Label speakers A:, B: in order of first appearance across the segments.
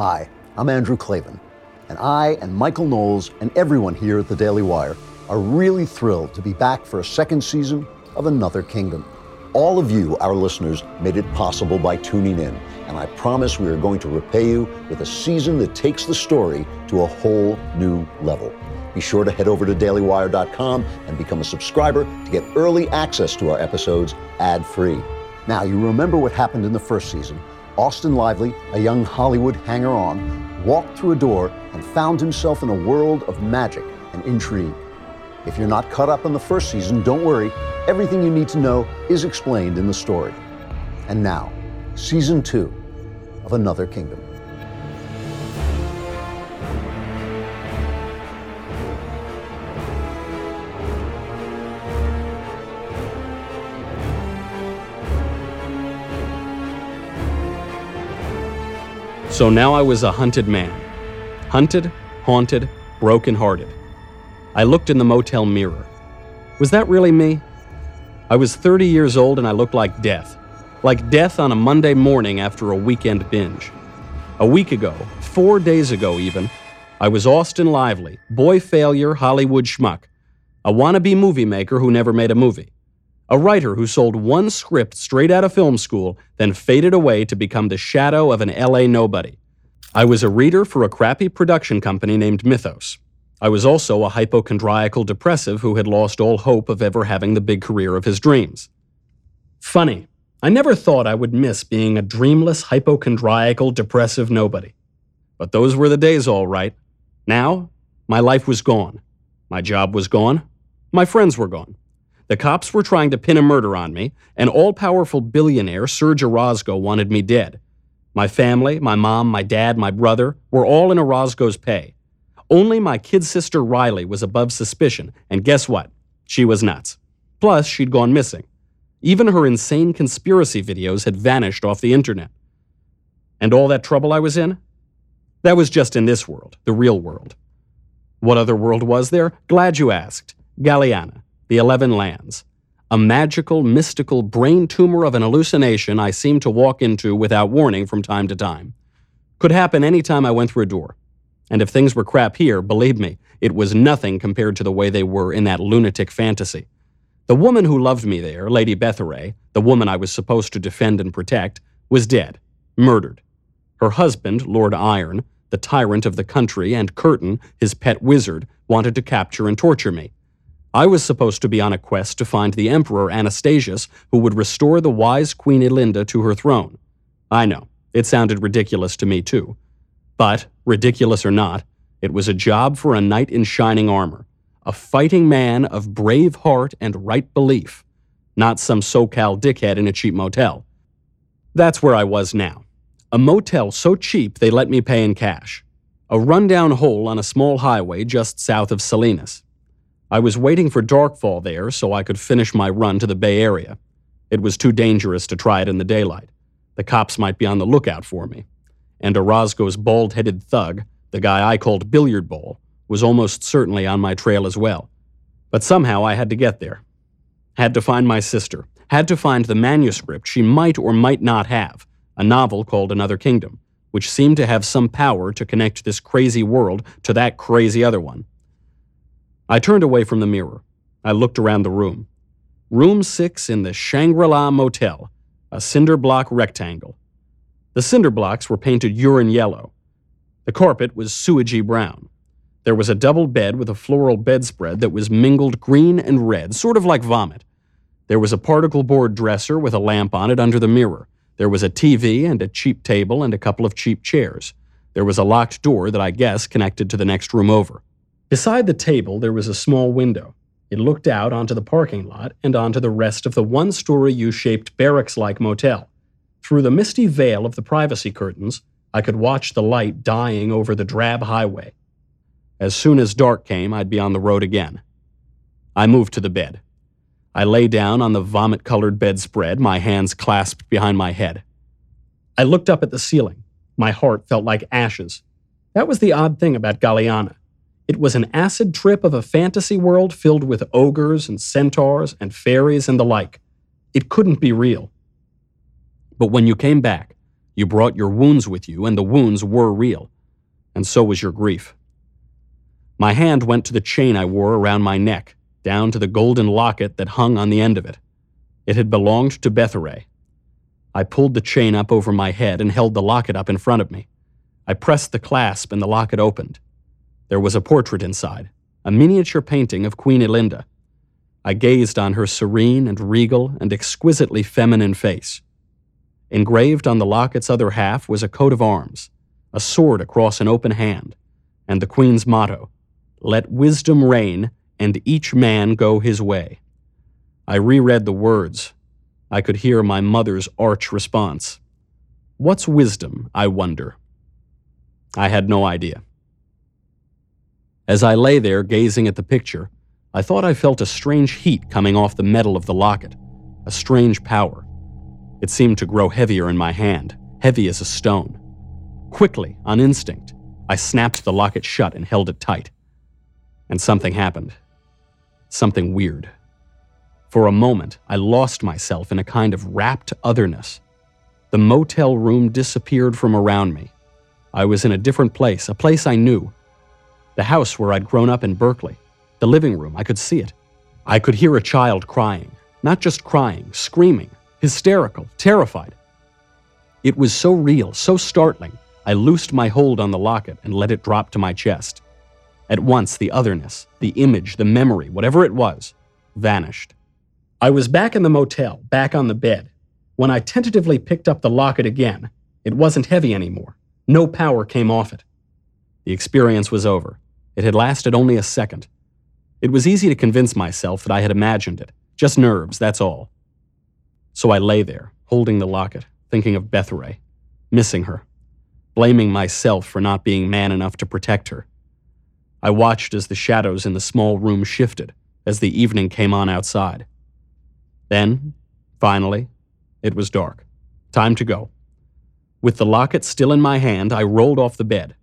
A: Hi, I'm Andrew Klavan, and I and Michael Knowles and everyone here at the Daily Wire are really thrilled to be back for a second season of Another Kingdom. All of you, our listeners, made it possible by tuning in, and I promise we are going to repay you with a season that takes the story to a whole new level. Be sure to head over to dailywire.com and become a subscriber to get early access to our episodes ad free. Now, you remember what happened in the first season. Austin Lively, a young Hollywood hanger on, walked through a door and found himself in a world of magic and intrigue. If you're not caught up on the first season, don't worry. Everything you need to know is explained in the story. And now, season two of Another Kingdom.
B: So now I was a hunted man. Hunted, haunted, broken-hearted. I looked in the motel mirror. Was that really me? I was 30 years old and I looked like death. Like death on a Monday morning after a weekend binge. A week ago, four days ago even, I was Austin Lively, boy failure Hollywood schmuck, a wannabe movie maker who never made a movie, a writer who sold one script straight out of film school, then faded away to become the shadow of an LA nobody. I was a reader for a crappy production company named Mythos. I was also a hypochondriacal depressive who had lost all hope of ever having the big career of his dreams. Funny, I never thought I would miss being a dreamless, hypochondriacal, depressive nobody. But those were the days, all right. Now, my life was gone. My job was gone. My friends were gone. The cops were trying to pin a murder on me, and all powerful billionaire Serge Orozco wanted me dead. My family, my mom, my dad, my brother, were all in Orozco's pay. Only my kid sister Riley was above suspicion, and guess what? She was nuts. Plus, she'd gone missing. Even her insane conspiracy videos had vanished off the internet. And all that trouble I was in? That was just in this world, the real world. What other world was there? Glad you asked. Galiana the Eleven Lands, a magical, mystical brain tumor of an hallucination I seemed to walk into without warning from time to time. Could happen any time I went through a door. And if things were crap here, believe me, it was nothing compared to the way they were in that lunatic fantasy. The woman who loved me there, Lady Betharay, the woman I was supposed to defend and protect, was dead, murdered. Her husband, Lord Iron, the tyrant of the country, and Curtain, his pet wizard, wanted to capture and torture me. I was supposed to be on a quest to find the Emperor Anastasius who would restore the wise Queen Elinda to her throne. I know, it sounded ridiculous to me too. But, ridiculous or not, it was a job for a knight in shining armor, a fighting man of brave heart and right belief, not some SoCal dickhead in a cheap motel. That's where I was now. A motel so cheap they let me pay in cash. A rundown hole on a small highway just south of Salinas. I was waiting for darkfall there so I could finish my run to the Bay Area. It was too dangerous to try it in the daylight. The cops might be on the lookout for me. And Orozco's bald headed thug, the guy I called Billiard Ball, was almost certainly on my trail as well. But somehow I had to get there. Had to find my sister. Had to find the manuscript she might or might not have, a novel called Another Kingdom, which seemed to have some power to connect this crazy world to that crazy other one. I turned away from the mirror. I looked around the room. Room 6 in the Shangri La Motel, a cinder block rectangle. The cinder blocks were painted urine yellow. The carpet was sewagey brown. There was a double bed with a floral bedspread that was mingled green and red, sort of like vomit. There was a particle board dresser with a lamp on it under the mirror. There was a TV and a cheap table and a couple of cheap chairs. There was a locked door that I guess connected to the next room over. Beside the table, there was a small window. It looked out onto the parking lot and onto the rest of the one story U shaped barracks like motel. Through the misty veil of the privacy curtains, I could watch the light dying over the drab highway. As soon as dark came, I'd be on the road again. I moved to the bed. I lay down on the vomit colored bedspread, my hands clasped behind my head. I looked up at the ceiling. My heart felt like ashes. That was the odd thing about Galiana. It was an acid trip of a fantasy world filled with ogres and centaurs and fairies and the like. It couldn't be real. But when you came back, You brought your wounds with you, and the wounds were real. And so was your grief. My hand went to the chain I wore around my neck, down to the golden locket that hung on the end of it. It had belonged to Betharay. I pulled the chain up over my head and held the locket up in front of me. I pressed the clasp and the locket opened. There was a portrait inside, a miniature painting of Queen Elinda. I gazed on her serene and regal and exquisitely feminine face. Engraved on the locket's other half was a coat of arms, a sword across an open hand, and the Queen's motto Let wisdom reign, and each man go his way. I reread the words. I could hear my mother's arch response. What's wisdom, I wonder? I had no idea. As I lay there gazing at the picture, I thought I felt a strange heat coming off the metal of the locket, a strange power. It seemed to grow heavier in my hand, heavy as a stone. Quickly, on instinct, I snapped the locket shut and held it tight. And something happened. Something weird. For a moment, I lost myself in a kind of rapt otherness. The motel room disappeared from around me. I was in a different place, a place I knew. The house where I'd grown up in Berkeley. The living room, I could see it. I could hear a child crying. Not just crying, screaming, hysterical, terrified. It was so real, so startling, I loosed my hold on the locket and let it drop to my chest. At once, the otherness, the image, the memory, whatever it was, vanished. I was back in the motel, back on the bed. When I tentatively picked up the locket again, it wasn't heavy anymore. No power came off it. The experience was over. It had lasted only a second. It was easy to convince myself that I had imagined it. Just nerves, that's all. So I lay there, holding the locket, thinking of Betharay, missing her, blaming myself for not being man enough to protect her. I watched as the shadows in the small room shifted as the evening came on outside. Then, finally, it was dark. Time to go. With the locket still in my hand, I rolled off the bed.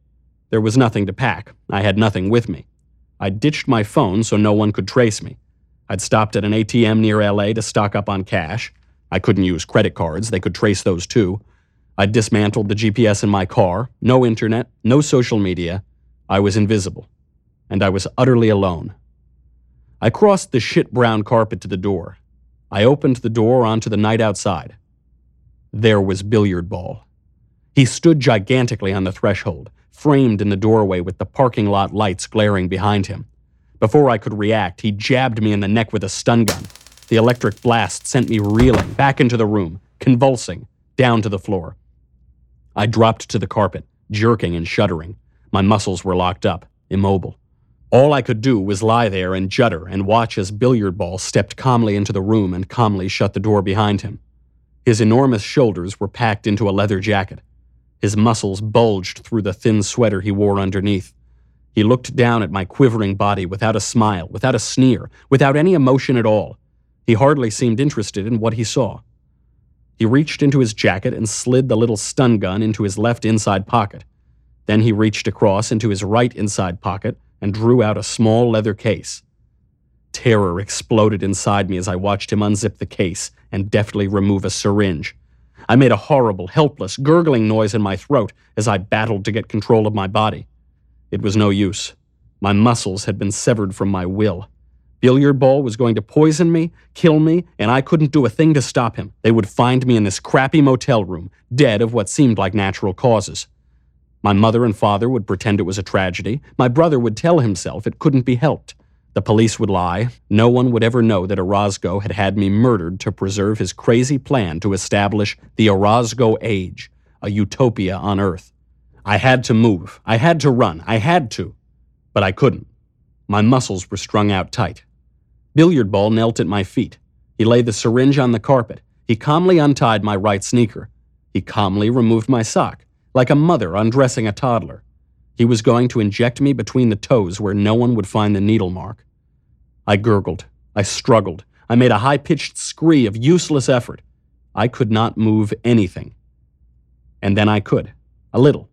B: There was nothing to pack. I had nothing with me. I ditched my phone so no one could trace me. I'd stopped at an ATM near LA to stock up on cash. I couldn't use credit cards, they could trace those too. I'd dismantled the GPS in my car. No internet, no social media. I was invisible. And I was utterly alone. I crossed the shit brown carpet to the door. I opened the door onto the night outside. There was Billiard Ball. He stood gigantically on the threshold, framed in the doorway with the parking lot lights glaring behind him. Before I could react, he jabbed me in the neck with a stun gun. The electric blast sent me reeling back into the room, convulsing, down to the floor. I dropped to the carpet, jerking and shuddering. My muscles were locked up, immobile. All I could do was lie there and judder and watch as Billiard Ball stepped calmly into the room and calmly shut the door behind him. His enormous shoulders were packed into a leather jacket. His muscles bulged through the thin sweater he wore underneath. He looked down at my quivering body without a smile, without a sneer, without any emotion at all. He hardly seemed interested in what he saw. He reached into his jacket and slid the little stun gun into his left inside pocket. Then he reached across into his right inside pocket and drew out a small leather case. Terror exploded inside me as I watched him unzip the case and deftly remove a syringe. I made a horrible, helpless, gurgling noise in my throat as I battled to get control of my body. It was no use. My muscles had been severed from my will. Billiard Ball was going to poison me, kill me, and I couldn't do a thing to stop him. They would find me in this crappy motel room, dead of what seemed like natural causes. My mother and father would pretend it was a tragedy. My brother would tell himself it couldn't be helped. The police would lie. No one would ever know that Orozco had had me murdered to preserve his crazy plan to establish the Orozco Age, a utopia on Earth. I had to move. I had to run. I had to. But I couldn't. My muscles were strung out tight. Billiard Ball knelt at my feet. He laid the syringe on the carpet. He calmly untied my right sneaker. He calmly removed my sock, like a mother undressing a toddler. He was going to inject me between the toes where no one would find the needle mark. I gurgled. I struggled. I made a high pitched scree of useless effort. I could not move anything. And then I could. A little.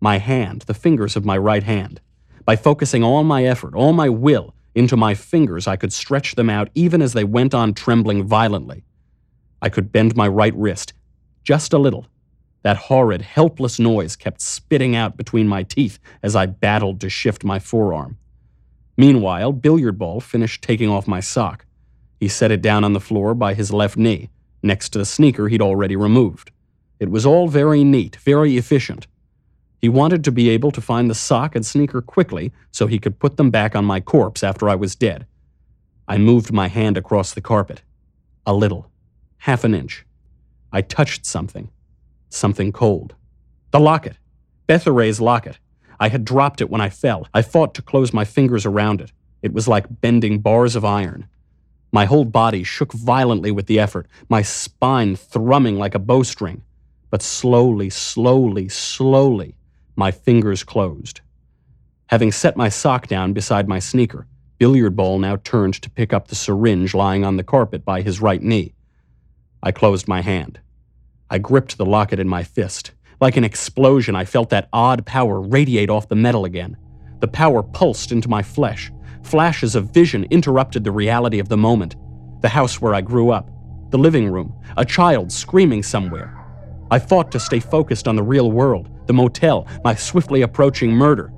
B: My hand, the fingers of my right hand. By focusing all my effort, all my will, into my fingers, I could stretch them out even as they went on trembling violently. I could bend my right wrist, just a little. That horrid, helpless noise kept spitting out between my teeth as I battled to shift my forearm. Meanwhile, Billiard Ball finished taking off my sock. He set it down on the floor by his left knee, next to the sneaker he'd already removed. It was all very neat, very efficient. He wanted to be able to find the sock and sneaker quickly so he could put them back on my corpse after I was dead. I moved my hand across the carpet. A little. Half an inch. I touched something. Something cold. The locket. Betharay's locket. I had dropped it when I fell. I fought to close my fingers around it. It was like bending bars of iron. My whole body shook violently with the effort, my spine thrumming like a bowstring. But slowly, slowly, slowly, my fingers closed. Having set my sock down beside my sneaker, Billiard Ball now turned to pick up the syringe lying on the carpet by his right knee. I closed my hand. I gripped the locket in my fist. Like an explosion, I felt that odd power radiate off the metal again. The power pulsed into my flesh. Flashes of vision interrupted the reality of the moment. The house where I grew up, the living room, a child screaming somewhere. I fought to stay focused on the real world, the motel, my swiftly approaching murder.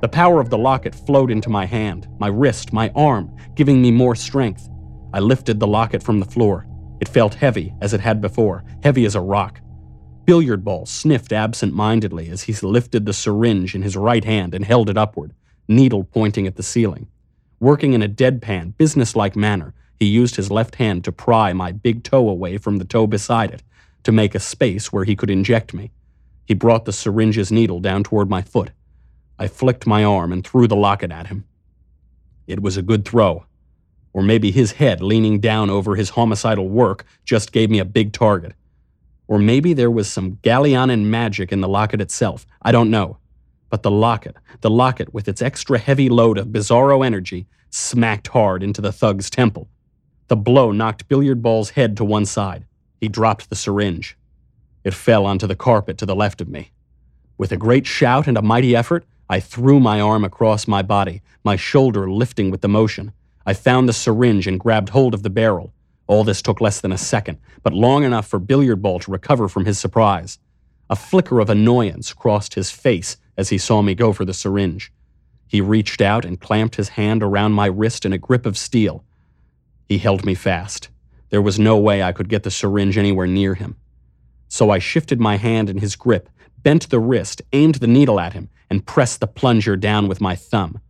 B: The power of the locket flowed into my hand, my wrist, my arm, giving me more strength. I lifted the locket from the floor. It felt heavy, as it had before, heavy as a rock. Billiard Ball sniffed absent mindedly as he lifted the syringe in his right hand and held it upward, needle pointing at the ceiling. Working in a deadpan, businesslike manner, he used his left hand to pry my big toe away from the toe beside it, to make a space where he could inject me. He brought the syringe's needle down toward my foot. I flicked my arm and threw the locket at him. It was a good throw. Or maybe his head leaning down over his homicidal work just gave me a big target. Or maybe there was some Gallianan magic in the locket itself. I don't know. But the locket, the locket with its extra heavy load of bizarro energy, smacked hard into the thug's temple. The blow knocked Billiard Ball's head to one side. He dropped the syringe. It fell onto the carpet to the left of me. With a great shout and a mighty effort, I threw my arm across my body, my shoulder lifting with the motion. I found the syringe and grabbed hold of the barrel. All this took less than a second, but long enough for Billiard Ball to recover from his surprise. A flicker of annoyance crossed his face as he saw me go for the syringe. He reached out and clamped his hand around my wrist in a grip of steel. He held me fast. There was no way I could get the syringe anywhere near him. So I shifted my hand in his grip, bent the wrist, aimed the needle at him, and pressed the plunger down with my thumb.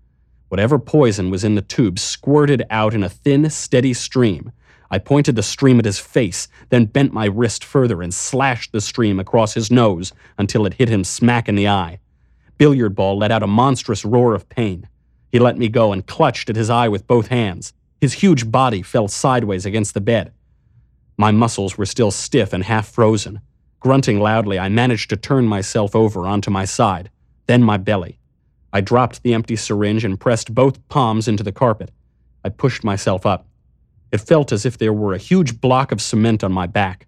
B: Whatever poison was in the tube squirted out in a thin, steady stream. I pointed the stream at his face, then bent my wrist further and slashed the stream across his nose until it hit him smack in the eye. Billiard Ball let out a monstrous roar of pain. He let me go and clutched at his eye with both hands. His huge body fell sideways against the bed. My muscles were still stiff and half frozen. Grunting loudly, I managed to turn myself over onto my side, then my belly. I dropped the empty syringe and pressed both palms into the carpet. I pushed myself up. It felt as if there were a huge block of cement on my back.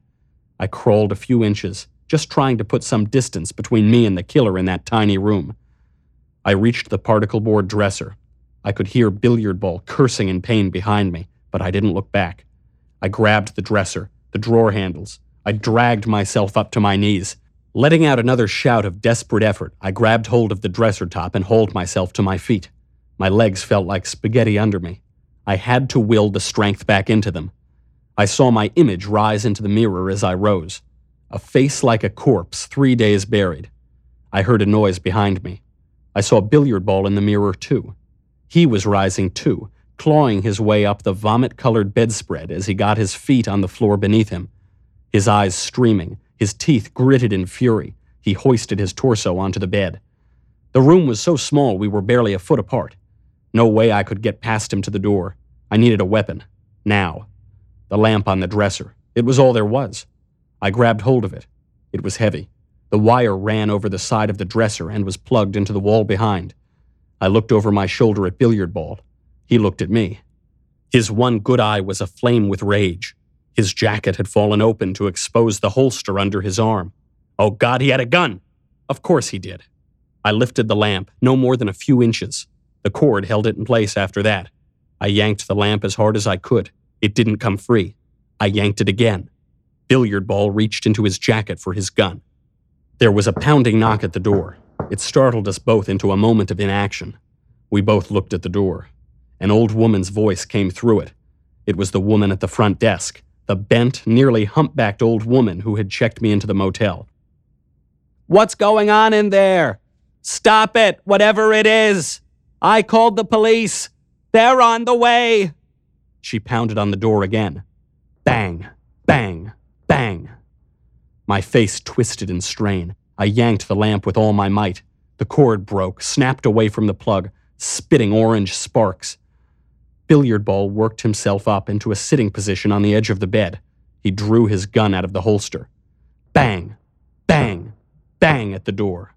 B: I crawled a few inches, just trying to put some distance between me and the killer in that tiny room. I reached the particle board dresser. I could hear Billiard Ball cursing in pain behind me, but I didn't look back. I grabbed the dresser, the drawer handles. I dragged myself up to my knees. Letting out another shout of desperate effort, I grabbed hold of the dresser top and hauled myself to my feet. My legs felt like spaghetti under me. I had to will the strength back into them. I saw my image rise into the mirror as I rose. A face like a corpse, three days buried. I heard a noise behind me. I saw a Billiard Ball in the mirror, too. He was rising, too, clawing his way up the vomit colored bedspread as he got his feet on the floor beneath him. His eyes streaming, his teeth gritted in fury, he hoisted his torso onto the bed. The room was so small we were barely a foot apart. No way I could get past him to the door. I needed a weapon. Now. The lamp on the dresser. It was all there was. I grabbed hold of it. It was heavy. The wire ran over the side of the dresser and was plugged into the wall behind. I looked over my shoulder at Billiard Ball. He looked at me. His one good eye was aflame with rage. His jacket had fallen open to expose the holster under his arm. Oh God, he had a gun! Of course he did. I lifted the lamp, no more than a few inches. The cord held it in place after that. I yanked the lamp as hard as I could. It didn't come free. I yanked it again. Billiard Ball reached into his jacket for his gun. There was a pounding knock at the door. It startled us both into a moment of inaction. We both looked at the door. An old woman's voice came through it. It was the woman at the front desk, the bent, nearly humpbacked old woman who had checked me into the motel. What's going on in there? Stop it, whatever it is! I called the police! They're on the way! She pounded on the door again. Bang, bang, bang. My face twisted in strain. I yanked the lamp with all my might. The cord broke, snapped away from the plug, spitting orange sparks. Billiard Ball worked himself up into a sitting position on the edge of the bed. He drew his gun out of the holster. Bang, bang, bang at the door.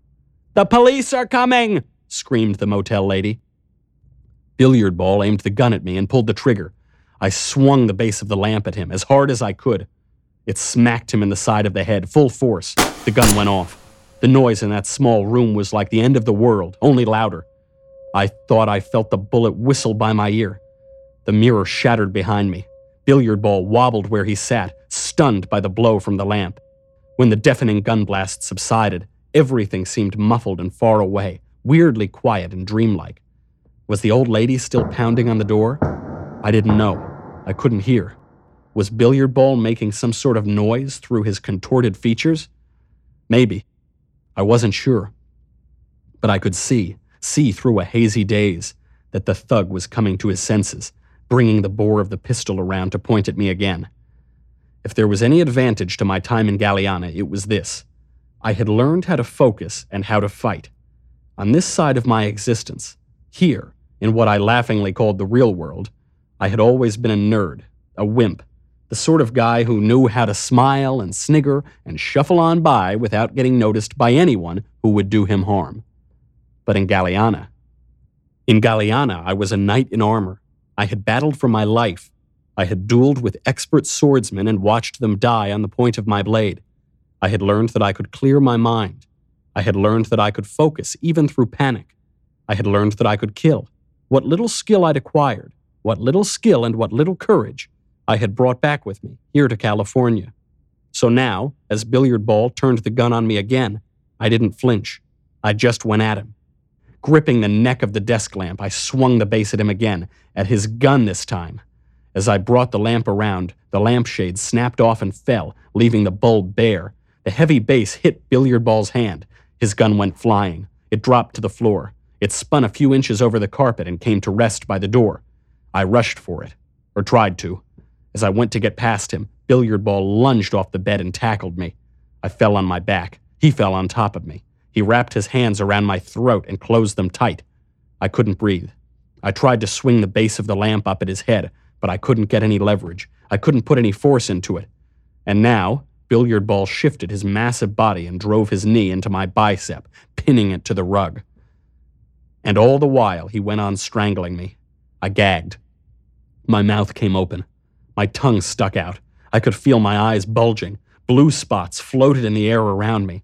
B: The police are coming! Screamed the motel lady. Billiard Ball aimed the gun at me and pulled the trigger. I swung the base of the lamp at him as hard as I could. It smacked him in the side of the head, full force. The gun went off. The noise in that small room was like the end of the world, only louder. I thought I felt the bullet whistle by my ear. The mirror shattered behind me. Billiard ball wobbled where he sat, stunned by the blow from the lamp. When the deafening gun blast subsided, everything seemed muffled and far away, weirdly quiet and dreamlike. Was the old lady still pounding on the door? I didn't know. I couldn't hear. Was Billiard Ball making some sort of noise through his contorted features? Maybe. I wasn't sure. But I could see, see through a hazy daze, that the thug was coming to his senses, bringing the bore of the pistol around to point at me again. If there was any advantage to my time in Galiana, it was this. I had learned how to focus and how to fight. On this side of my existence, here, in what I laughingly called the real world, I had always been a nerd, a wimp, the sort of guy who knew how to smile and snigger and shuffle on by without getting noticed by anyone who would do him harm. But in Galiana, in Galiana, I was a knight in armor. I had battled for my life. I had dueled with expert swordsmen and watched them die on the point of my blade. I had learned that I could clear my mind. I had learned that I could focus even through panic. I had learned that I could kill. What little skill I'd acquired, what little skill and what little courage I had brought back with me here to California. So now, as Billiard Ball turned the gun on me again, I didn't flinch. I just went at him. Gripping the neck of the desk lamp, I swung the base at him again, at his gun this time. As I brought the lamp around, the lampshade snapped off and fell, leaving the bulb bare. The heavy base hit Billiard Ball's hand. His gun went flying. It dropped to the floor. It spun a few inches over the carpet and came to rest by the door. I rushed for it, or tried to. As I went to get past him, Billiard Ball lunged off the bed and tackled me. I fell on my back. He fell on top of me. He wrapped his hands around my throat and closed them tight. I couldn't breathe. I tried to swing the base of the lamp up at his head, but I couldn't get any leverage. I couldn't put any force into it. And now, Billiard Ball shifted his massive body and drove his knee into my bicep, pinning it to the rug. And all the while, he went on strangling me. I gagged. My mouth came open. My tongue stuck out. I could feel my eyes bulging. Blue spots floated in the air around me.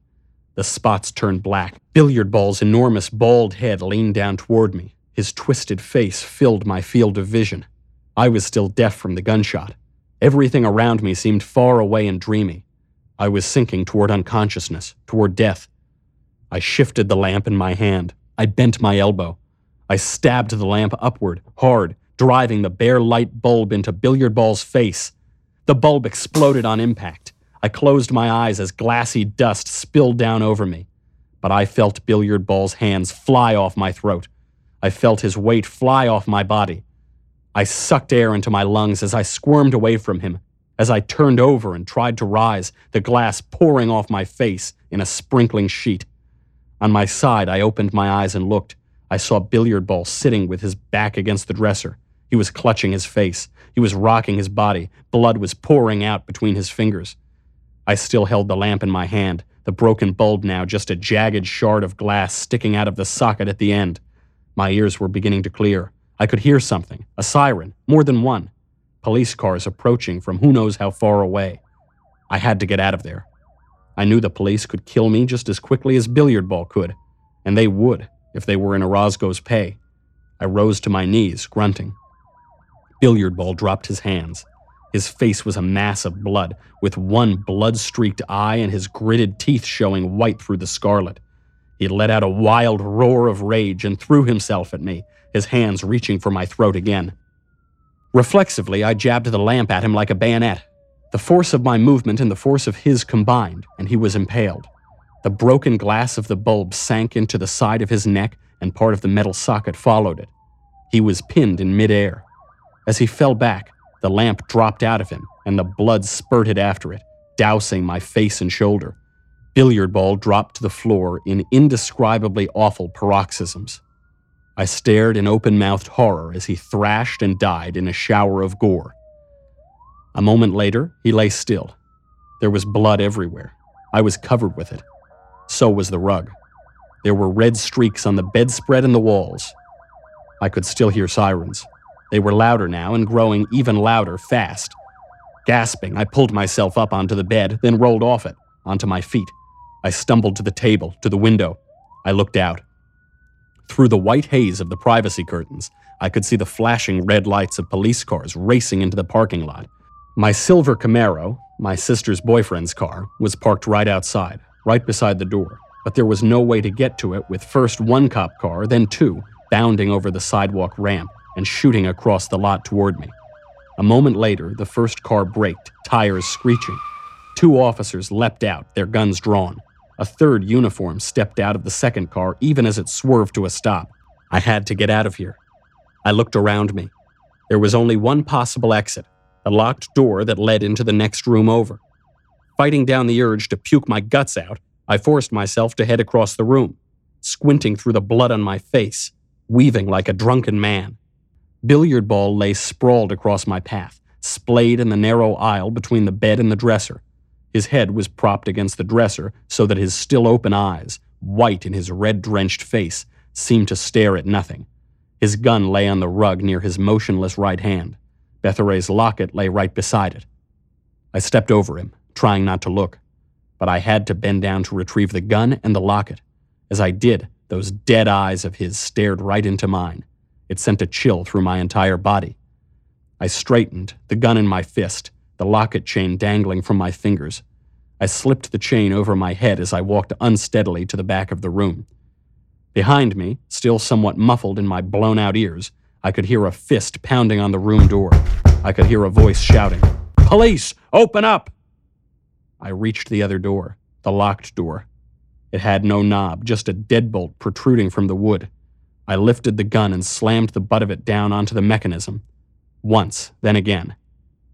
B: The spots turned black. Billiard Ball's enormous bald head leaned down toward me. His twisted face filled my field of vision. I was still deaf from the gunshot. Everything around me seemed far away and dreamy. I was sinking toward unconsciousness, toward death. I shifted the lamp in my hand. I bent my elbow. I stabbed the lamp upward, hard, driving the bare light bulb into Billiard Ball's face. The bulb exploded on impact. I closed my eyes as glassy dust spilled down over me. But I felt Billiard Ball's hands fly off my throat. I felt his weight fly off my body. I sucked air into my lungs as I squirmed away from him. As I turned over and tried to rise, the glass pouring off my face in a sprinkling sheet. On my side, I opened my eyes and looked. I saw Billiard Ball sitting with his back against the dresser. He was clutching his face. He was rocking his body. Blood was pouring out between his fingers. I still held the lamp in my hand, the broken bulb now just a jagged shard of glass sticking out of the socket at the end. My ears were beginning to clear. I could hear something a siren, more than one. Police cars approaching from who knows how far away. I had to get out of there. I knew the police could kill me just as quickly as Billiard Ball could, and they would if they were in Orozco's pay. I rose to my knees, grunting. Billiard Ball dropped his hands. His face was a mass of blood, with one blood streaked eye and his gritted teeth showing white through the scarlet. He let out a wild roar of rage and threw himself at me, his hands reaching for my throat again. Reflexively, I jabbed the lamp at him like a bayonet. The force of my movement and the force of his combined, and he was impaled. The broken glass of the bulb sank into the side of his neck, and part of the metal socket followed it. He was pinned in midair. As he fell back, the lamp dropped out of him, and the blood spurted after it, dousing my face and shoulder. Billiard ball dropped to the floor in indescribably awful paroxysms. I stared in open mouthed horror as he thrashed and died in a shower of gore. A moment later, he lay still. There was blood everywhere. I was covered with it. So was the rug. There were red streaks on the bedspread and the walls. I could still hear sirens. They were louder now and growing even louder fast. Gasping, I pulled myself up onto the bed, then rolled off it, onto my feet. I stumbled to the table, to the window. I looked out. Through the white haze of the privacy curtains, I could see the flashing red lights of police cars racing into the parking lot. My silver Camaro, my sister's boyfriend's car, was parked right outside, right beside the door, but there was no way to get to it with first one cop car, then two, bounding over the sidewalk ramp and shooting across the lot toward me. A moment later, the first car braked, tires screeching. Two officers leapt out, their guns drawn. A third uniform stepped out of the second car even as it swerved to a stop. I had to get out of here. I looked around me. There was only one possible exit a locked door that led into the next room over. Fighting down the urge to puke my guts out, I forced myself to head across the room, squinting through the blood on my face, weaving like a drunken man. Billiard ball lay sprawled across my path, splayed in the narrow aisle between the bed and the dresser. His head was propped against the dresser so that his still open eyes, white in his red drenched face, seemed to stare at nothing. His gun lay on the rug near his motionless right hand. Betharay's locket lay right beside it. I stepped over him, trying not to look, but I had to bend down to retrieve the gun and the locket. As I did, those dead eyes of his stared right into mine. It sent a chill through my entire body. I straightened, the gun in my fist, the locket chain dangling from my fingers. I slipped the chain over my head as I walked unsteadily to the back of the room. Behind me, still somewhat muffled in my blown out ears, I could hear a fist pounding on the room door. I could hear a voice shouting, Police! Open up! I reached the other door, the locked door. It had no knob, just a deadbolt protruding from the wood. I lifted the gun and slammed the butt of it down onto the mechanism. Once, then again.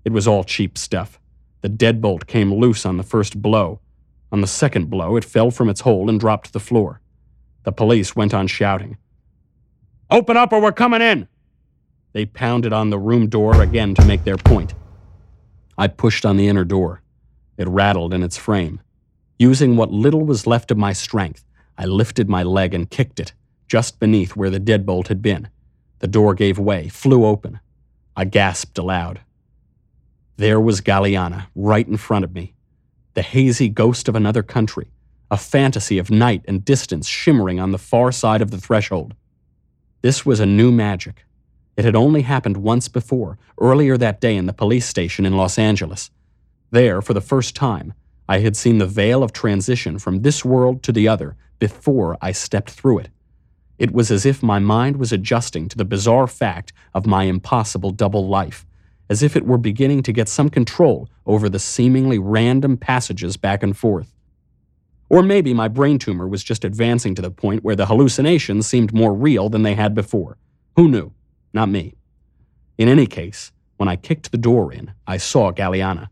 B: It was all cheap stuff. The deadbolt came loose on the first blow. On the second blow, it fell from its hole and dropped to the floor. The police went on shouting. Open up or we're coming in! They pounded on the room door again to make their point. I pushed on the inner door. It rattled in its frame. Using what little was left of my strength, I lifted my leg and kicked it, just beneath where the deadbolt had been. The door gave way, flew open. I gasped aloud. There was Galiana, right in front of me, the hazy ghost of another country, a fantasy of night and distance shimmering on the far side of the threshold. This was a new magic. It had only happened once before, earlier that day in the police station in Los Angeles. There, for the first time, I had seen the veil of transition from this world to the other before I stepped through it. It was as if my mind was adjusting to the bizarre fact of my impossible double life, as if it were beginning to get some control over the seemingly random passages back and forth. Or maybe my brain tumor was just advancing to the point where the hallucinations seemed more real than they had before. Who knew? Not me. In any case, when I kicked the door in, I saw Galiana,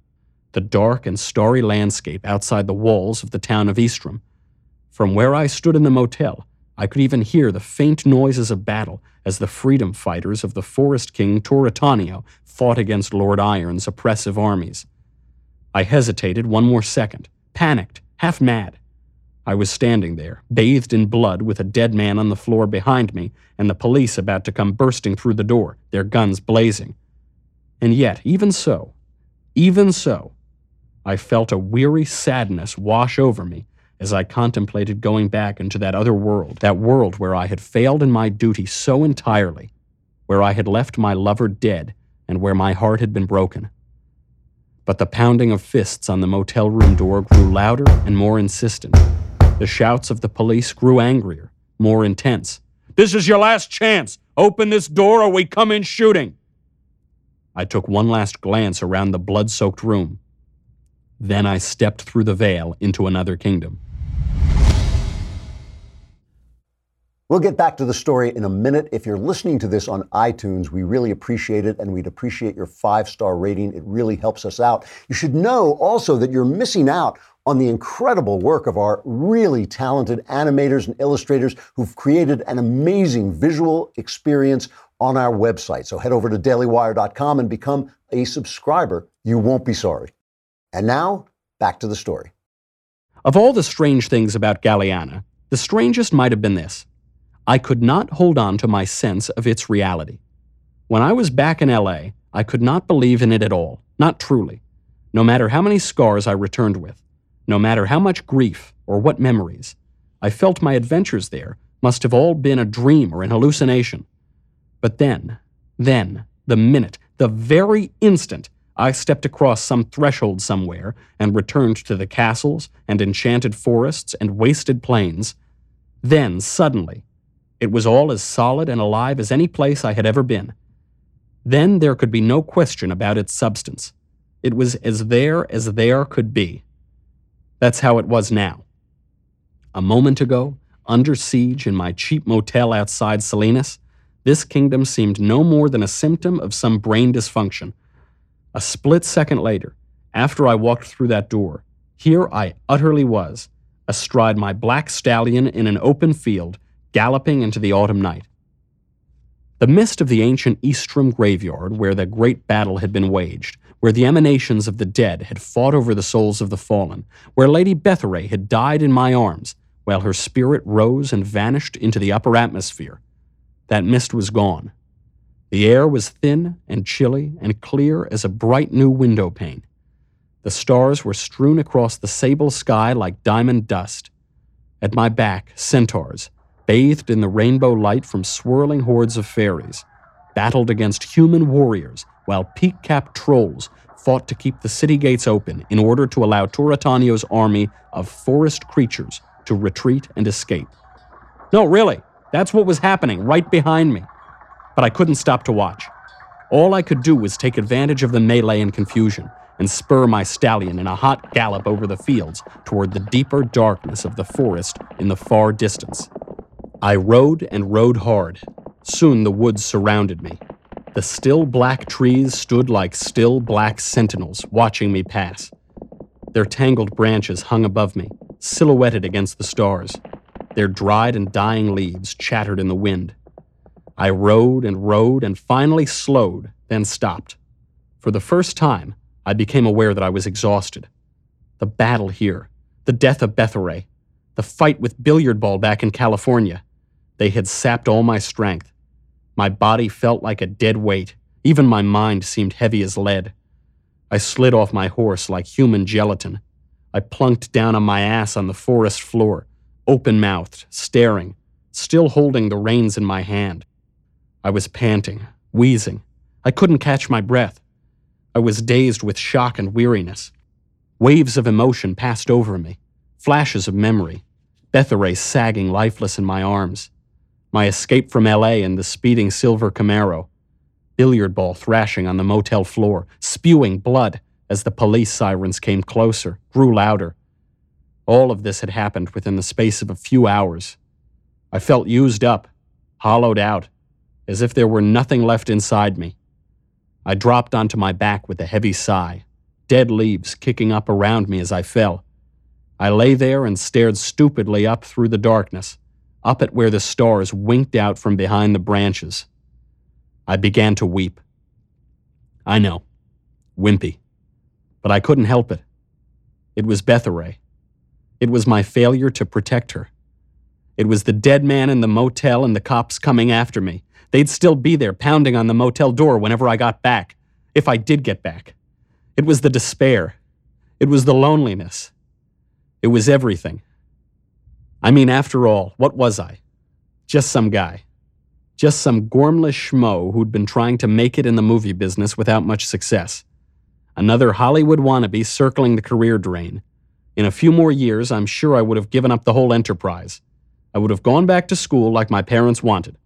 B: the dark and starry landscape outside the walls of the town of Eastrom. From where I stood in the motel, I could even hear the faint noises of battle as the freedom fighters of the Forest King Turritanio fought against Lord Iron's oppressive armies. I hesitated one more second, panicked, half mad. I was standing there, bathed in blood, with a dead man on the floor behind me, and the police about to come bursting through the door, their guns blazing. And yet, even so, even so, I felt a weary sadness wash over me as I contemplated going back into that other world, that world where I had failed in my duty so entirely, where I had left my lover dead, and where my heart had been broken. But the pounding of fists on the motel room door grew louder and more insistent. The shouts of the police grew angrier, more intense. This is your last chance! Open this door or we come in shooting! I took one last glance around the blood soaked room. Then I stepped through the veil into another kingdom.
A: We'll get back to the story in a minute. If you're listening to this on iTunes, we really appreciate it and we'd appreciate your five star rating. It really helps us out. You should know also that you're missing out on the incredible work of our really talented animators and illustrators who've created an amazing visual experience on our website. So head over to dailywire.com and become a subscriber. You won't be sorry. And now, back to the story.
B: Of all the strange things about Galiana, the strangest might have been this. I could not hold on to my sense of its reality. When I was back in LA, I could not believe in it at all, not truly. No matter how many scars I returned with, no matter how much grief or what memories, I felt my adventures there must have all been a dream or an hallucination. But then, then, the minute, the very instant I stepped across some threshold somewhere and returned to the castles and enchanted forests and wasted plains, then suddenly it was all as solid and alive as any place I had ever been. Then there could be no question about its substance. It was as there as there could be. That's how it was now. A moment ago, under siege in my cheap motel outside Salinas, this kingdom seemed no more than a symptom of some brain dysfunction. A split second later, after I walked through that door, here I utterly was, astride my black stallion in an open field, galloping into the autumn night. The mist of the ancient Eastrom graveyard, where the great battle had been waged, where the emanations of the dead had fought over the souls of the fallen, where Lady Betharay had died in my arms, while her spirit rose and vanished into the upper atmosphere. That mist was gone. The air was thin and chilly and clear as a bright new window pane. The stars were strewn across the sable sky like diamond dust. At my back, centaurs, bathed in the rainbow light from swirling hordes of fairies, battled against human warriors while peak capped trolls fought to keep the city gates open in order to allow Turatanio's army of forest creatures to retreat and escape. No, really, that's what was happening right behind me. But I couldn't stop to watch. All I could do was take advantage of the melee and confusion and spur my stallion in a hot gallop over the fields toward the deeper darkness of the forest in the far distance. I rode and rode hard. Soon the woods surrounded me. The still black trees stood like still black sentinels watching me pass. Their tangled branches hung above me, silhouetted against the stars. Their dried and dying leaves chattered in the wind. I rode and rode and finally slowed, then stopped. For the first time, I became aware that I was exhausted. The battle here, the death of Betharay, the fight with Billiard Ball back in California. They had sapped all my strength. My body felt like a dead weight. Even my mind seemed heavy as lead. I slid off my horse like human gelatin. I plunked down on my ass on the forest floor, open mouthed, staring, still holding the reins in my hand. I was panting, wheezing. I couldn't catch my breath. I was dazed with shock and weariness. Waves of emotion passed over me, flashes of memory. Betharay sagging lifeless in my arms. My escape from LA in the speeding silver Camaro. Billiard ball thrashing on the motel floor, spewing blood as the police sirens came closer, grew louder. All of this had happened within the space of a few hours. I felt used up, hollowed out, as if there were nothing left inside me. I dropped onto my back with a heavy sigh, dead leaves kicking up around me as I fell. I lay there and stared stupidly up through the darkness, up at where the stars winked out from behind the branches. I began to weep. I know, wimpy, but I couldn't help it. It was Betharay. It was my failure to protect her. It was the dead man in the motel and the cops coming after me. They'd still be there pounding on the motel door whenever I got back, if I did get back. It was the despair. It was the loneliness. It was everything. I mean, after all, what was I? Just some guy. Just some gormless schmo who'd been trying to make it in the movie business without much success. Another Hollywood wannabe circling the career drain. In a few more years, I'm sure I would have given up the whole enterprise. I would have gone back to school like my parents wanted.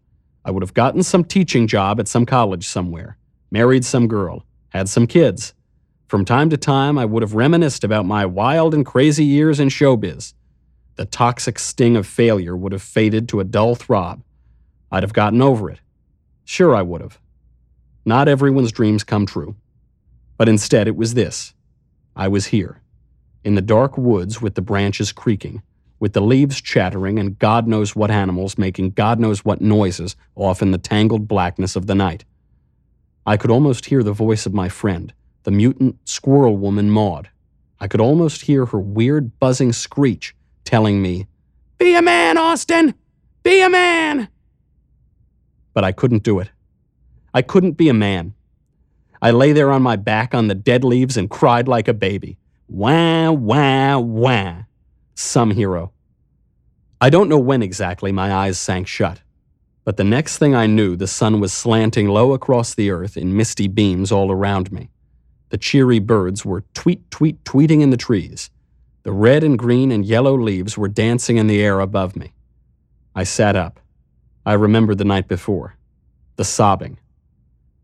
B: I would have gotten some teaching job at some college somewhere, married some girl, had some kids. From time to time, I would have reminisced about my wild and crazy years in showbiz. The toxic sting of failure would have faded to a dull throb. I'd have gotten over it. Sure, I would have. Not everyone's dreams come true. But instead, it was this I was here, in the dark woods with the branches creaking, with the leaves chattering and God knows what animals making God knows what noises off in the tangled blackness of the night. I could almost hear the voice of my friend, the mutant squirrel woman Maud. I could almost hear her weird buzzing screech telling me, Be a man, Austin! Be a man! But I couldn't do it. I couldn't be a man. I lay there on my back on the dead leaves and cried like a baby. Wah, wah, wah some hero. I don't know when exactly my eyes sank shut, but the next thing I knew, the sun was slanting low across the earth in misty beams all around me. The cheery birds were tweet, tweet, tweeting in the trees. The red and green and yellow leaves were dancing in the air above me. I sat up. I remembered the night before. The sobbing.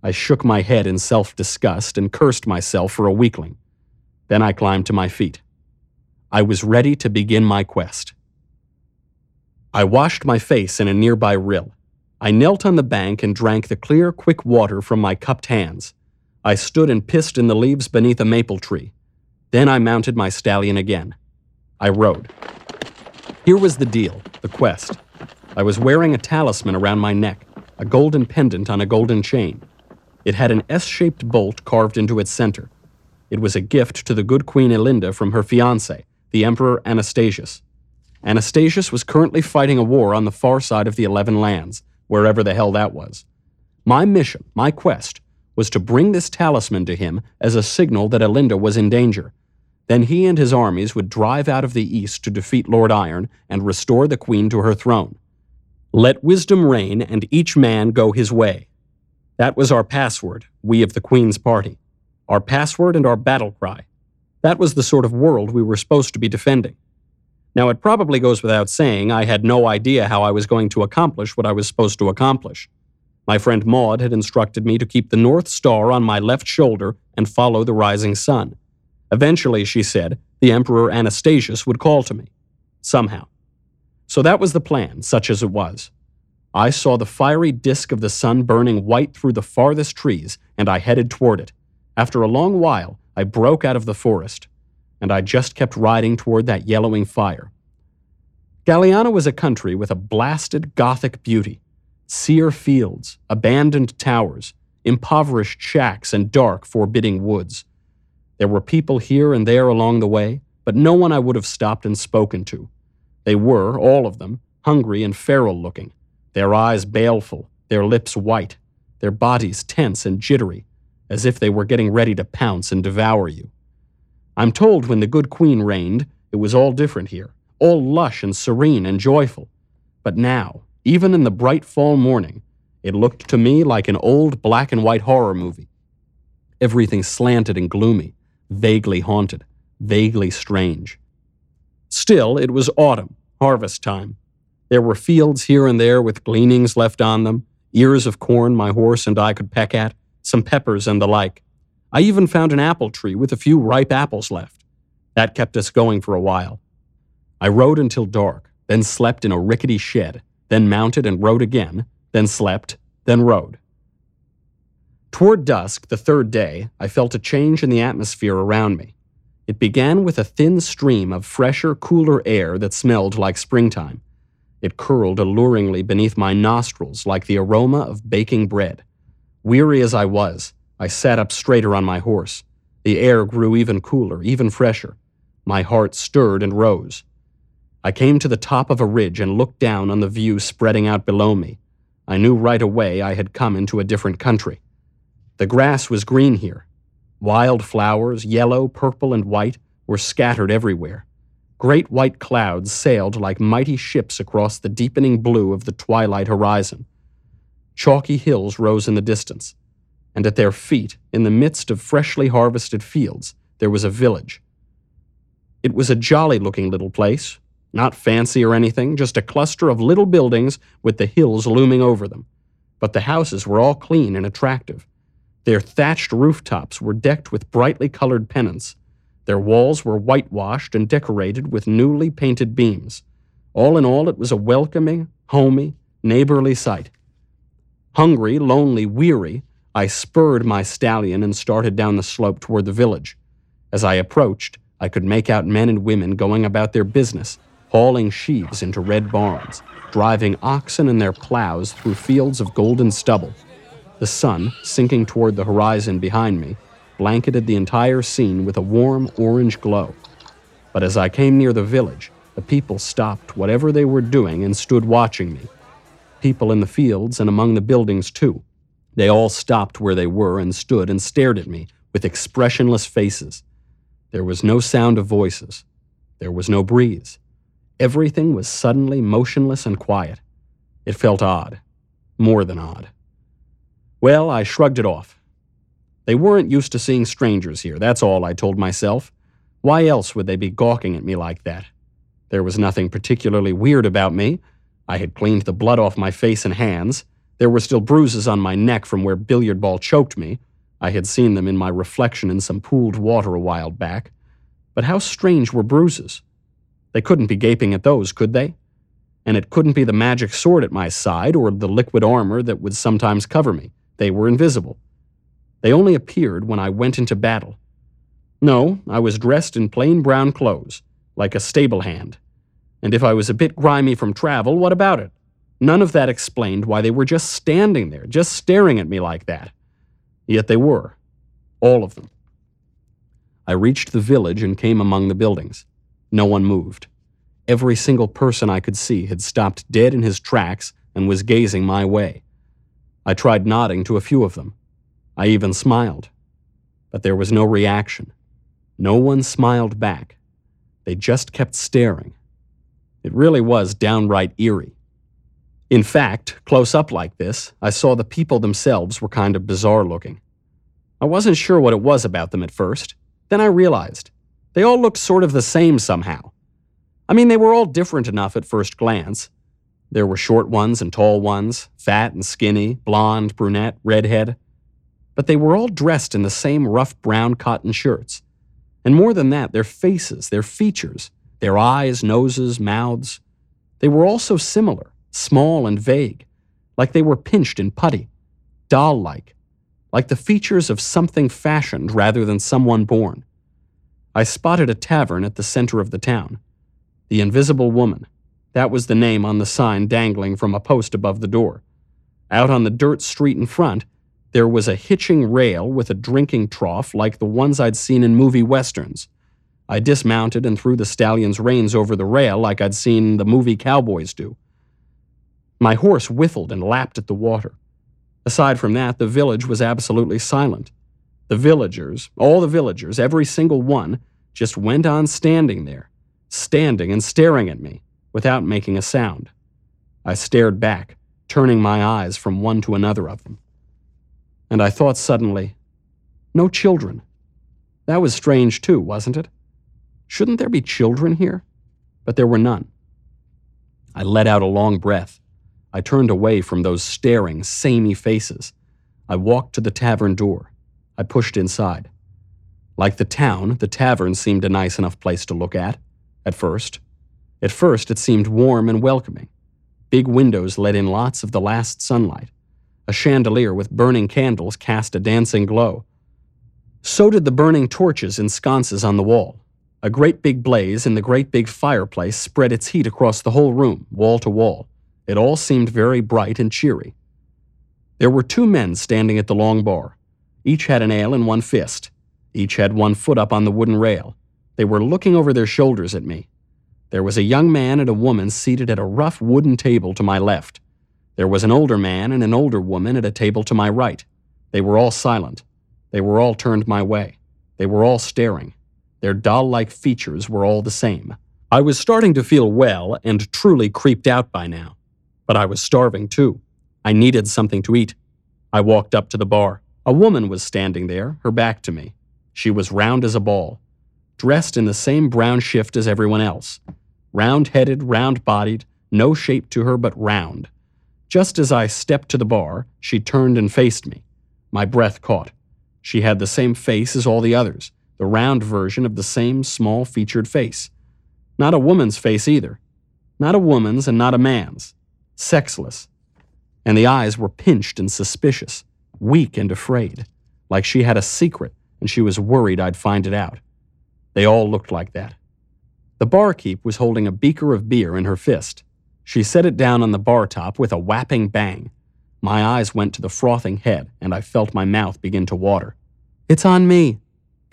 B: I shook my head in self disgust and cursed myself for a weakling. Then I climbed to my feet. I was ready to begin my quest. I washed my face in a nearby rill. I knelt on the bank and drank the clear, quick water from my cupped hands. I stood and pissed in the leaves beneath a maple tree. Then I mounted my stallion again. I rode. Here was the deal, the quest. I was wearing a talisman around my neck, a golden pendant on a golden chain. It had an S shaped bolt carved into its center. It was a gift to the good Queen Elinda from her fiance, the Emperor Anastasius. Anastasius was currently fighting a war on the far side of the Eleven Lands, wherever the hell that was. My mission, my quest, was to bring this talisman to him as a signal that Elinda was in danger. Then he and his armies would drive out of the east to defeat Lord Iron and restore the queen to her throne. Let wisdom reign and each man go his way. That was our password, we of the Queen's party. Our password and our battle cry. That was the sort of world we were supposed to be defending. Now, it probably goes without saying I had no idea how I was going to accomplish what I was supposed to accomplish. My friend Maud had instructed me to keep the North Star on my left shoulder and follow the rising sun. Eventually, she said, the Emperor Anastasius would call to me. Somehow. So that was the plan, such as it was. I saw the fiery disk of the sun burning white through the farthest trees, and I headed toward it. After a long while, I broke out of the forest, and I just kept riding toward that yellowing fire. Galiana was a country with a blasted Gothic beauty sere fields, abandoned towers, impoverished shacks, and dark, forbidding woods. There were people here and there along the way, but no one I would have stopped and spoken to. They were, all of them, hungry and feral looking, their eyes baleful, their lips white, their bodies tense and jittery, as if they were getting ready to pounce and devour you. I'm told when the good queen reigned, it was all different here, all lush and serene and joyful. But now, even in the bright fall morning, it looked to me like an old black and white horror movie. Everything slanted and gloomy, vaguely haunted, vaguely strange. Still, it was autumn, harvest time. There were fields here and there with gleanings left on them, ears of corn my horse and I could peck at, some peppers, and the like. I even found an apple tree with a few ripe apples left. That kept us going for a while. I rode until dark, then slept in a rickety shed, then mounted and rode again, then slept, then rode. Toward dusk, the third day, I felt a change in the atmosphere around me. It began with a thin stream of fresher, cooler air that smelled like springtime. It curled alluringly beneath my nostrils like the aroma of baking bread. Weary as I was, I sat up straighter on my horse. The air grew even cooler, even fresher. My heart stirred and rose. I came to the top of a ridge and looked down on the view spreading out below me. I knew right away I had come into a different country. The grass was green here. Wild flowers, yellow, purple, and white, were scattered everywhere. Great white clouds sailed like mighty ships across the deepening blue of the twilight horizon. Chalky hills rose in the distance. and at their feet, in the midst of freshly harvested fields, there was a village. It was a jolly looking little place, not fancy or anything, just a cluster of little buildings with the hills looming over them. But the houses were all clean and attractive. Their thatched rooftops were decked with brightly colored pennants. Their walls were whitewashed and decorated with newly painted beams. All in all, it was a welcoming, homey, neighborly sight. Hungry, lonely, weary, I spurred my stallion and started down the slope toward the village. As I approached, I could make out men and women going about their business, hauling sheaves into red barns, driving oxen and their plows through fields of golden stubble. The sun, sinking toward the horizon behind me, blanketed the entire scene with a warm orange glow. But as I came near the village, the people stopped whatever they were doing and stood watching me. People in the fields and among the buildings, too. They all stopped where they were and stood and stared at me with expressionless faces. There was no sound of voices. There was no breeze. Everything was suddenly motionless and quiet. It felt odd. More than odd. Well, I shrugged it off. They weren't used to seeing strangers here, that's all I told myself. Why else would they be gawking at me like that? There was nothing particularly weird about me. I had cleaned the blood off my face and hands. There were still bruises on my neck from where billiard ball choked me. I had seen them in my reflection in some pooled water a while back. But how strange were bruises? They couldn't be gaping at those, could they? And it couldn't be the magic sword at my side or the liquid armor that would sometimes cover me. They were invisible. They only appeared when I went into battle. No, I was dressed in plain brown clothes, like a stable hand. And if I was a bit grimy from travel, what about it? None of that explained why they were just standing there, just staring at me like that. Yet they were. All of them. I reached the village and came among the buildings. No one moved. Every single person I could see had stopped dead in his tracks and was gazing my way. I tried nodding to a few of them. I even smiled. But there was no reaction. No one smiled back. They just kept staring. It really was downright eerie. In fact, close up like this, I saw the people themselves were kind of bizarre looking. I wasn't sure what it was about them at first. Then I realized. They all looked sort of the same somehow. I mean, they were all different enough at first glance. There were short ones and tall ones, fat and skinny, blonde, brunette, redhead. But they were all dressed in the same rough brown cotton shirts. And more than that, their faces, their features, their eyes, noses, mouths, they were all so similar small and vague, like they were pinched in putty, doll like, like the features of something fashioned rather than someone born. I spotted a tavern at the center of the town. The Invisible Woman. That was the name on the sign dangling from a post above the door. Out on the dirt street in front, there was a hitching rail with a drinking trough like the ones I'd seen in movie westerns. I dismounted and threw the stallion's reins over the rail like I'd seen the movie cowboys do. My horse whiffled and lapped at the water. Aside from that, the village was absolutely silent. The villagers, all the villagers, every single one, just went on standing there, standing and staring at me, without making a sound. I stared back, turning my eyes from one to another of them. And I thought suddenly, no children. That was strange too, wasn't it? Shouldn't there be children here? But there were none. I let out a long breath. I turned away from those staring, samey faces. I walked to the tavern door. I pushed inside. Like the town, the tavern seemed a nice enough place to look at, at first. At first, it seemed warm and welcoming. Big windows let in lots of the last sunlight. A chandelier with burning candles cast a dancing glow. So did the burning torches in sconces on the wall. A great big blaze in the great big fireplace spread its heat across the whole room, wall to wall. It all seemed very bright and cheery. There were two men standing at the long bar. Each had an ale in one fist. Each had one foot up on the wooden rail. They were looking over their shoulders at me. There was a young man and a woman seated at a rough wooden table to my left. There was an older man and an older woman at a table to my right. They were all silent. They were all turned my way. They were all staring. Their doll like features were all the same. I was starting to feel well and truly creeped out by now. But I was starving too. I needed something to eat. I walked up to the bar. A woman was standing there, her back to me. She was round as a ball, dressed in the same brown shift as everyone else. Round headed, round bodied, no shape to her but round. Just as I stepped to the bar, she turned and faced me. My breath caught. She had the same face as all the others, the round version of the same small featured face. Not a woman's face either. Not a woman's and not a man's. Sexless. And the eyes were pinched and suspicious, weak and afraid, like she had a secret and she was worried I'd find it out. They all looked like that. The barkeep was holding a beaker of beer in her fist. She set it down on the bar top with a whapping bang. My eyes went to the frothing head, and I felt my mouth begin to water. It's on me,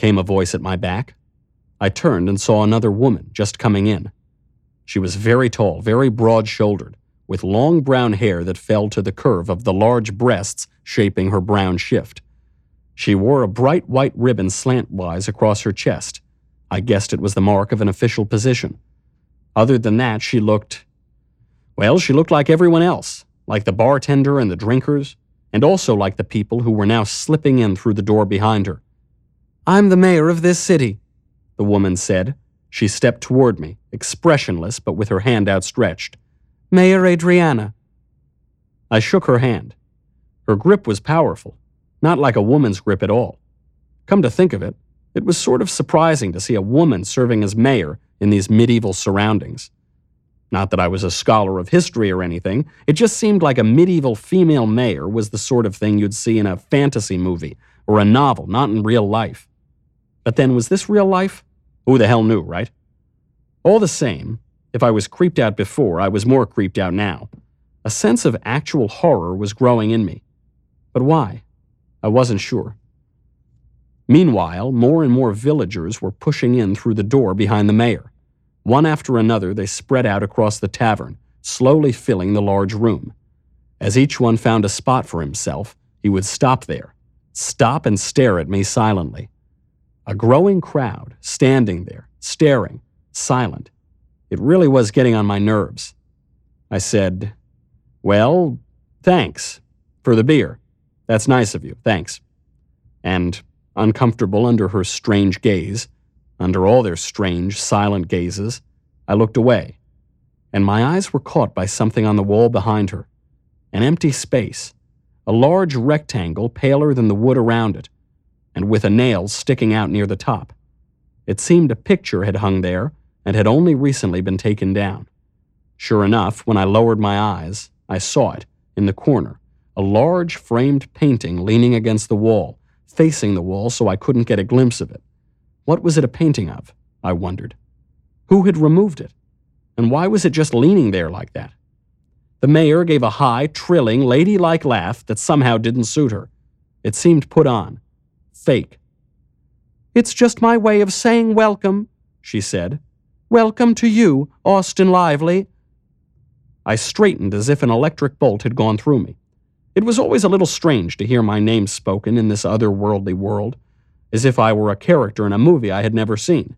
B: came a voice at my back. I turned and saw another woman just coming in. She was very tall, very broad shouldered, with long brown hair that fell to the curve of the large breasts shaping her brown shift. She wore a bright white ribbon slantwise across her chest. I guessed it was the mark of an official position. Other than that, she looked. Well, she looked like everyone else, like the bartender and the drinkers, and also like the people who were now slipping in through the door behind her. I'm the mayor of this city, the woman said. She stepped toward me, expressionless but with her hand outstretched. Mayor Adriana. I shook her hand. Her grip was powerful, not like a woman's grip at all. Come to think of it, it was sort of surprising to see a woman serving as mayor in these medieval surroundings. Not that I was a scholar of history or anything, it just seemed like a medieval female mayor was the sort of thing you'd see in a fantasy movie or a novel, not in real life. But then, was this real life? Who the hell knew, right? All the same, if I was creeped out before, I was more creeped out now. A sense of actual horror was growing in me. But why? I wasn't sure. Meanwhile, more and more villagers were pushing in through the door behind the mayor. One after another, they spread out across the tavern, slowly filling the large room. As each one found a spot for himself, he would stop there, stop and stare at me silently. A growing crowd, standing there, staring, silent. It really was getting on my nerves. I said, Well, thanks for the beer. That's nice of you, thanks. And, uncomfortable under her strange gaze, under all their strange, silent gazes, I looked away, and my eyes were caught by something on the wall behind her an empty space, a large rectangle paler than the wood around it, and with a nail sticking out near the top. It seemed a picture had hung there and had only recently been taken down. Sure enough, when I lowered my eyes, I saw it, in the corner, a large framed painting leaning against the wall, facing the wall so I couldn't get a glimpse of it. What was it a painting of? I wondered. Who had removed it? And why was it just leaning there like that? The mayor gave a high, trilling, ladylike laugh that somehow didn't suit her. It seemed put on, fake. It's just my way of saying welcome, she said. Welcome to you, Austin Lively. I straightened as if an electric bolt had gone through me. It was always a little strange to hear my name spoken in this otherworldly world, as if I were a character in a movie I had never seen.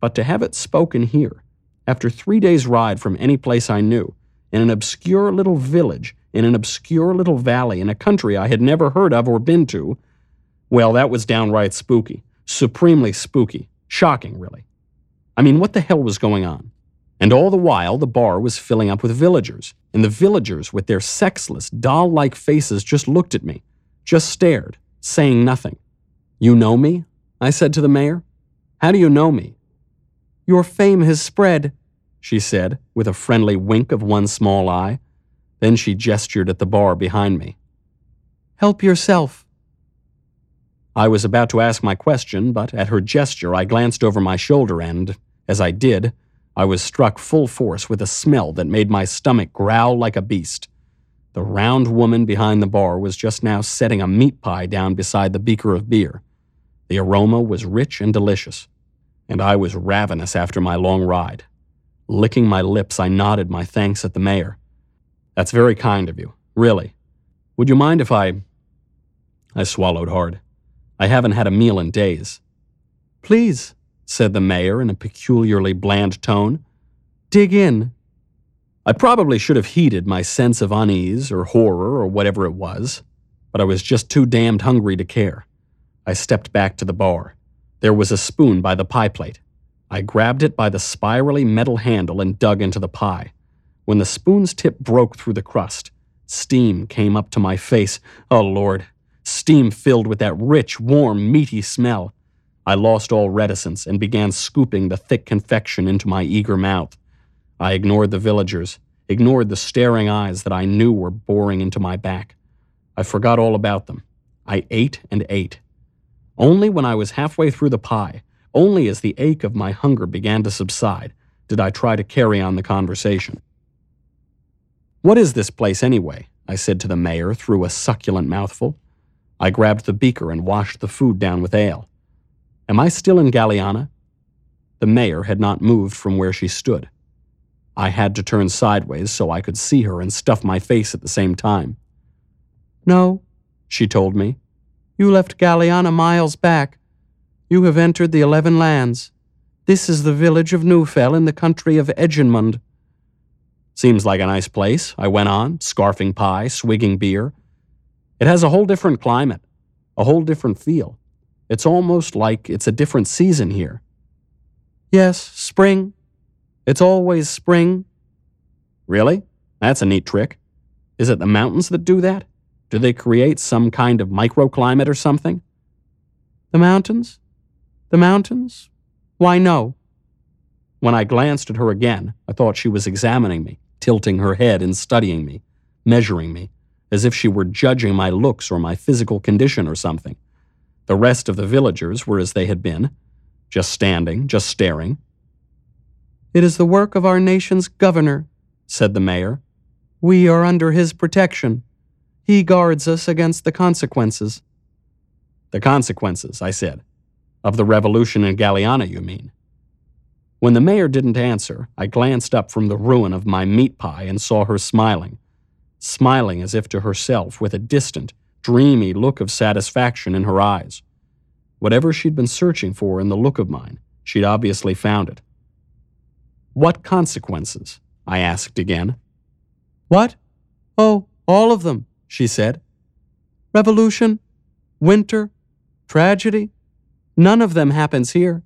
B: But to have it spoken here, after three days' ride from any place I knew, in an obscure little village, in an obscure little valley, in a country I had never heard of or been to, well, that was downright spooky. Supremely spooky. Shocking, really. I mean, what the hell was going on? And all the while, the bar was filling up with villagers, and the villagers, with their sexless, doll like faces, just looked at me, just stared, saying nothing. You know me? I said to the mayor. How do you know me? Your fame has spread, she said, with a friendly wink of one small eye. Then she gestured at the bar behind me. Help yourself. I was about to ask my question, but at her gesture I glanced over my shoulder and, as I did, I was struck full force with a smell that made my stomach growl like a beast. The round woman behind the bar was just now setting a meat pie down beside the beaker of beer. The aroma was rich and delicious, and I was ravenous after my long ride. Licking my lips, I nodded my thanks at the mayor. That's very kind of you, really. Would you mind if I. I swallowed hard. I haven't had a meal in days. Please, said the mayor in a peculiarly bland tone. Dig in. I probably should have heeded my sense of unease or horror or whatever it was. but I was just too damned hungry to care. I stepped back to the bar. There was a spoon by the pie plate. I grabbed it by the spirally metal handle and dug into the pie. When the spoon's tip broke through the crust, steam came up to my face. Oh, Lord. Steam filled with that rich, warm, meaty smell. I lost all reticence and began scooping the thick confection into my eager mouth. I ignored the villagers, ignored the staring eyes that I knew were boring into my back. I forgot all about them. I ate and ate. Only when I was halfway through the pie, only as the ache of my hunger began to subside, did I try to carry on the conversation. What is this place anyway? I said to the mayor through a succulent mouthful. I grabbed the beaker and washed the food down with ale. Am I still in Galiana? The mayor had not moved from where she stood. I had to turn sideways so I could see her and stuff my face at the same time. No, she told me. You left Galiana miles back. You have entered the Eleven Lands. This is the village of Newfell in the country of Edgenmund. Seems like a nice place, I went on, scarfing pie, swigging beer. It has a whole different climate, a whole different feel. It's almost like it's a different season here. Yes, spring. It's always spring. Really? That's a neat trick. Is it the mountains that do that? Do they create some kind of microclimate or something? The mountains? The mountains? Why, no. When I glanced at her again, I thought she was examining me, tilting her head and studying me, measuring me, as if she were judging my looks or my physical condition or something. The rest of the villagers were as they had been, just standing, just staring. It is the work of our nation's governor, said the mayor. We are under his protection. He guards us against the consequences. The consequences, I said. Of the revolution in Galiana, you mean? When the mayor didn't answer, I glanced up from the ruin of my meat pie and saw her smiling, smiling as if to herself with a distant, dreamy look of satisfaction in her eyes. Whatever she'd been searching for in the look of mine, she'd obviously found it. What consequences? I asked again. What? Oh, all of them, she said. Revolution, winter, tragedy, none of them happens here.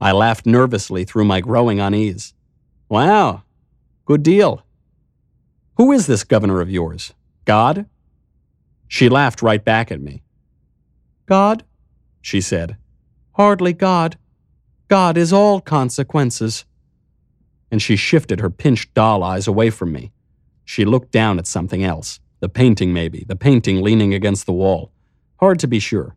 B: I laughed nervously through my growing unease. Wow, good deal. Who is this governor of yours? God? She laughed right back at me. God? she said. Hardly God. God is all consequences. And she shifted her pinched doll eyes away from me. She looked down at something else. The painting, maybe, the painting leaning against the wall. Hard to be sure.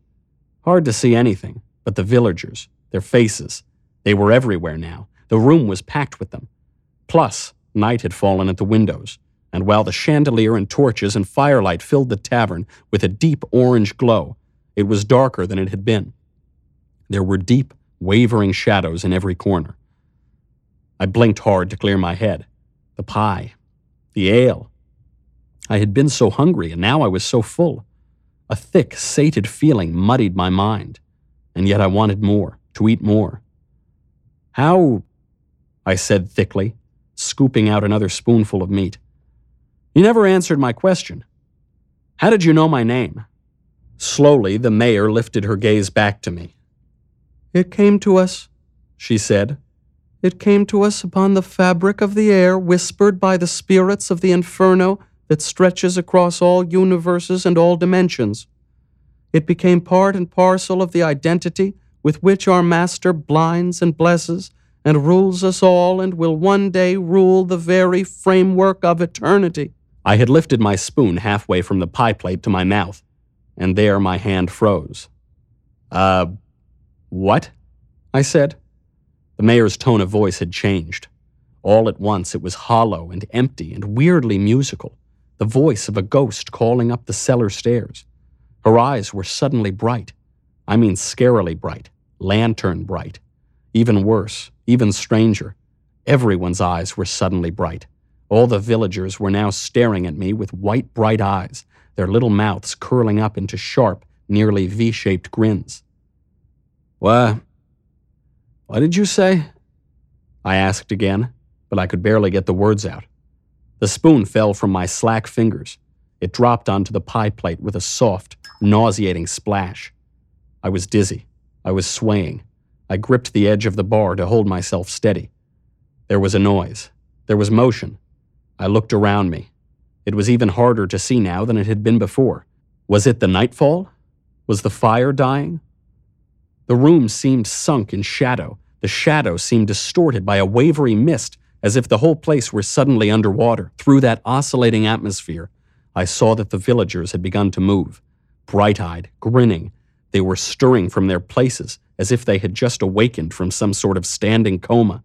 B: Hard to see anything, but the villagers, their faces. They were everywhere now. The room was packed with them. Plus, night had fallen at the windows, and while the chandelier and torches and firelight filled the tavern with a deep orange glow, it was darker than it had been. There were deep, wavering shadows in every corner. I blinked hard to clear my head. The pie, the ale, I had been so hungry, and now I was so full. A thick, sated feeling muddied my mind, and yet I wanted more, to eat more. How? I said thickly, scooping out another spoonful of meat. You never answered my question. How did you know my name? Slowly, the mayor lifted her gaze back to me. It came to us, she said. It came to us upon the fabric of the air, whispered by the spirits of the inferno that stretches across all universes and all dimensions. It became part and parcel of the identity with which our Master blinds and blesses and rules us all and will one day rule the very framework of eternity. I had lifted my spoon halfway from the pie plate to my mouth, and there my hand froze. Uh, what? I said. The mayor's tone of voice had changed. All at once it was hollow and empty and weirdly musical the voice of a ghost calling up the cellar stairs. Her eyes were suddenly bright. I mean, scarily bright, lantern bright. Even worse, even stranger, everyone's eyes were suddenly bright. All the villagers were now staring at me with white, bright eyes, their little mouths curling up into sharp, nearly V shaped grins. What? What did you say? I asked again, but I could barely get the words out. The spoon fell from my slack fingers. It dropped onto the pie plate with a soft, nauseating splash. I was dizzy. I was swaying. I gripped the edge of the bar to hold myself steady. There was a noise. There was motion. I looked around me. It was even harder to see now than it had been before. Was it the nightfall? Was the fire dying? The room seemed sunk in shadow. The shadow seemed distorted by a wavery mist, as if the whole place were suddenly underwater. Through that oscillating atmosphere, I saw that the villagers had begun to move. Bright eyed, grinning, they were stirring from their places as if they had just awakened from some sort of standing coma.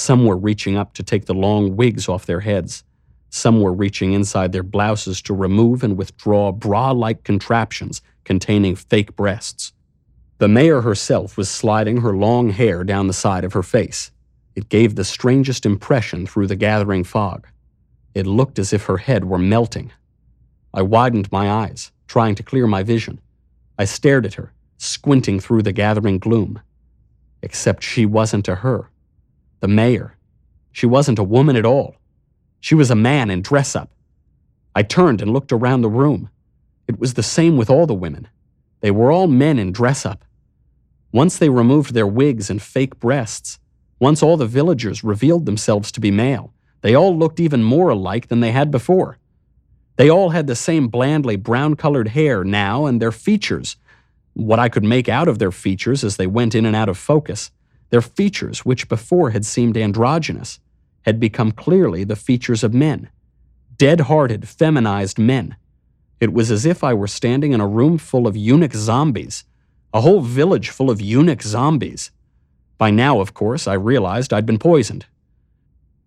B: Some were reaching up to take the long wigs off their heads. Some were reaching inside their blouses to remove and withdraw bra like contraptions containing fake breasts. The mayor herself was sliding her long hair down the side of her face. It gave the strangest impression through the gathering fog. It looked as if her head were melting. I widened my eyes, trying to clear my vision. I stared at her, squinting through the gathering gloom. Except she wasn't a her. The mayor. She wasn't a woman at all. She was a man in dress up. I turned and looked around the room. It was the same with all the women. They were all men in dress up. Once they removed their wigs and fake breasts, once all the villagers revealed themselves to be male, they all looked even more alike than they had before. They all had the same blandly brown colored hair now, and their features, what I could make out of their features as they went in and out of focus, their features, which before had seemed androgynous, had become clearly the features of men. Dead hearted, feminized men. It was as if I were standing in a room full of eunuch zombies, a whole village full of eunuch zombies. By now, of course, I realized I'd been poisoned.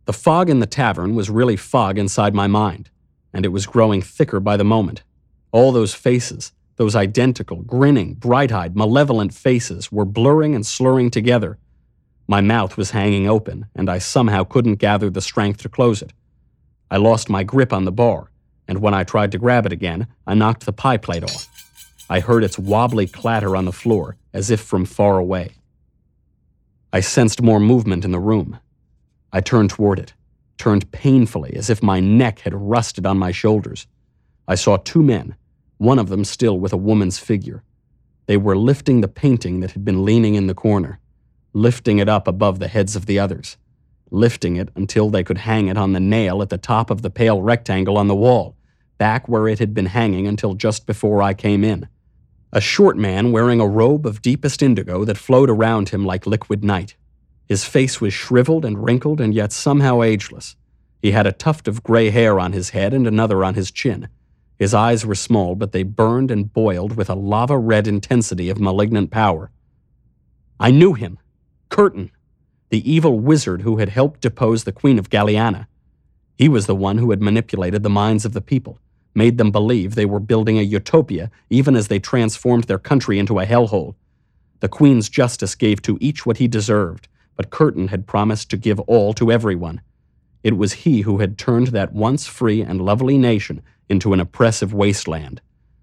B: The fog in the tavern was really fog inside my mind and it was growing thicker by the moment. All those faces, those identical, grinning, bright eyed, malevolent faces, were blurring and slurring together. My mouth was hanging open, and I somehow couldn't gather the strength to close it. I lost my grip on the bar, and when I tried to grab it again, I knocked the pie plate off. I heard its wobbly clatter on the floor, as if from far away. I sensed more movement in the room. I turned toward it turned painfully as if my neck had rusted on my shoulders. I saw two men, one of them still with a woman's figure. They were lifting the painting that had been leaning in the corner, lifting it up above the heads of the others, lifting it until they could hang it on the nail at the top of the pale rectangle on the wall, back where it had been hanging until just before I came in. A short man wearing a robe of deepest indigo that flowed around him like liquid night. His face was shriveled and wrinkled and yet somehow ageless. He had a tuft of gray hair on his head and another on his chin. His eyes were small, but they burned and boiled with a lava red intensity of malignant power. I knew him. Curtin, the evil wizard who had helped depose the Queen of Galiana. He was the one who had manipulated the minds of the people, made them believe they were building a utopia even as they transformed their country into a hellhole. The Queen's justice gave to each what he deserved, but Curtin had promised to give all to everyone. It was he who had turned that once free and lovely nation into an oppressive wasteland.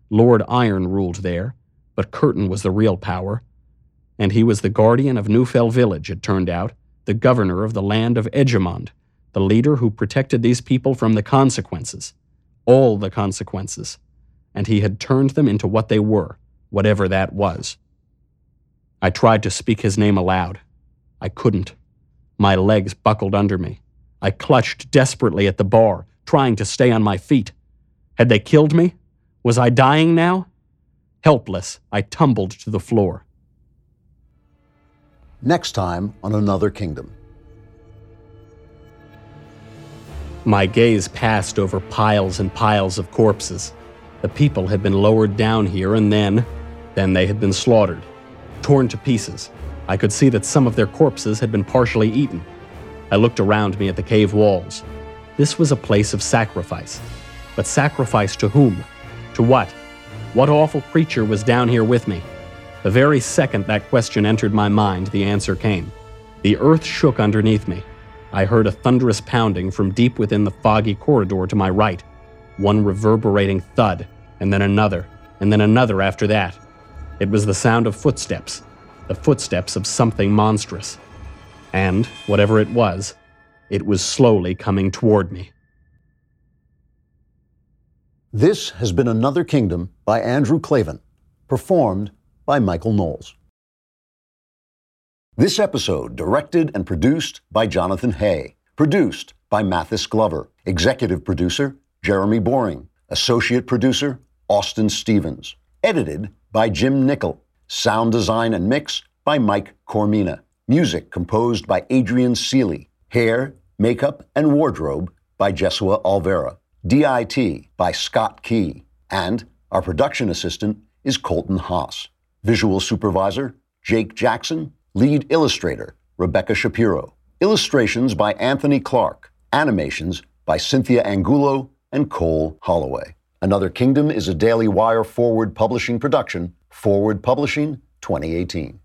B: Lord Iron ruled there, but Curtin was the real power. And he was the guardian of Newfell Village, it turned out, the governor of the land of Edgemond, the leader who protected these people from the consequences. All the consequences. And he had turned them into what they were, whatever that was. I tried to speak his name aloud. I couldn't. My legs buckled under me. I clutched desperately at the bar, trying to stay on my feet. Had they killed me? Was I dying now? Helpless, I tumbled to the floor.
A: Next time on Another Kingdom.
B: My gaze passed over piles and piles of corpses. The people had been lowered down here and then, then they had been slaughtered, torn to pieces, I could see that some of their corpses had been partially eaten. I looked around me at the cave walls. This was a place of sacrifice. But sacrifice to whom? To what? What awful creature was down here with me? The very second that question entered my mind, the answer came. The earth shook underneath me. I heard a thunderous pounding from deep within the foggy corridor to my right. One reverberating thud, and then another, and then another after that. It was the sound of footsteps, the footsteps of something monstrous. And, whatever it was, it was slowly coming toward me.
A: This has been Another Kingdom by Andrew Klavan, performed by Michael Knowles. This episode directed and produced by Jonathan Hay, produced by Mathis Glover, executive producer Jeremy Boring, associate producer Austin Stevens, edited by Jim Nickel, sound design and mix by Mike Coromina, music composed by Adrian Seeley, hair, makeup, and wardrobe by Jesua Alvera. DIT by Scott Key, and our production assistant is Colton Haas. Visual supervisor, Jake Jackson. Lead illustrator, Rebecca Shapiro. Illustrations by Anthony Clark. Animations by Cynthia Angulo and Cole Holloway. Another Kingdom is a Daily Wire Forward Publishing production, Forward Publishing 2018.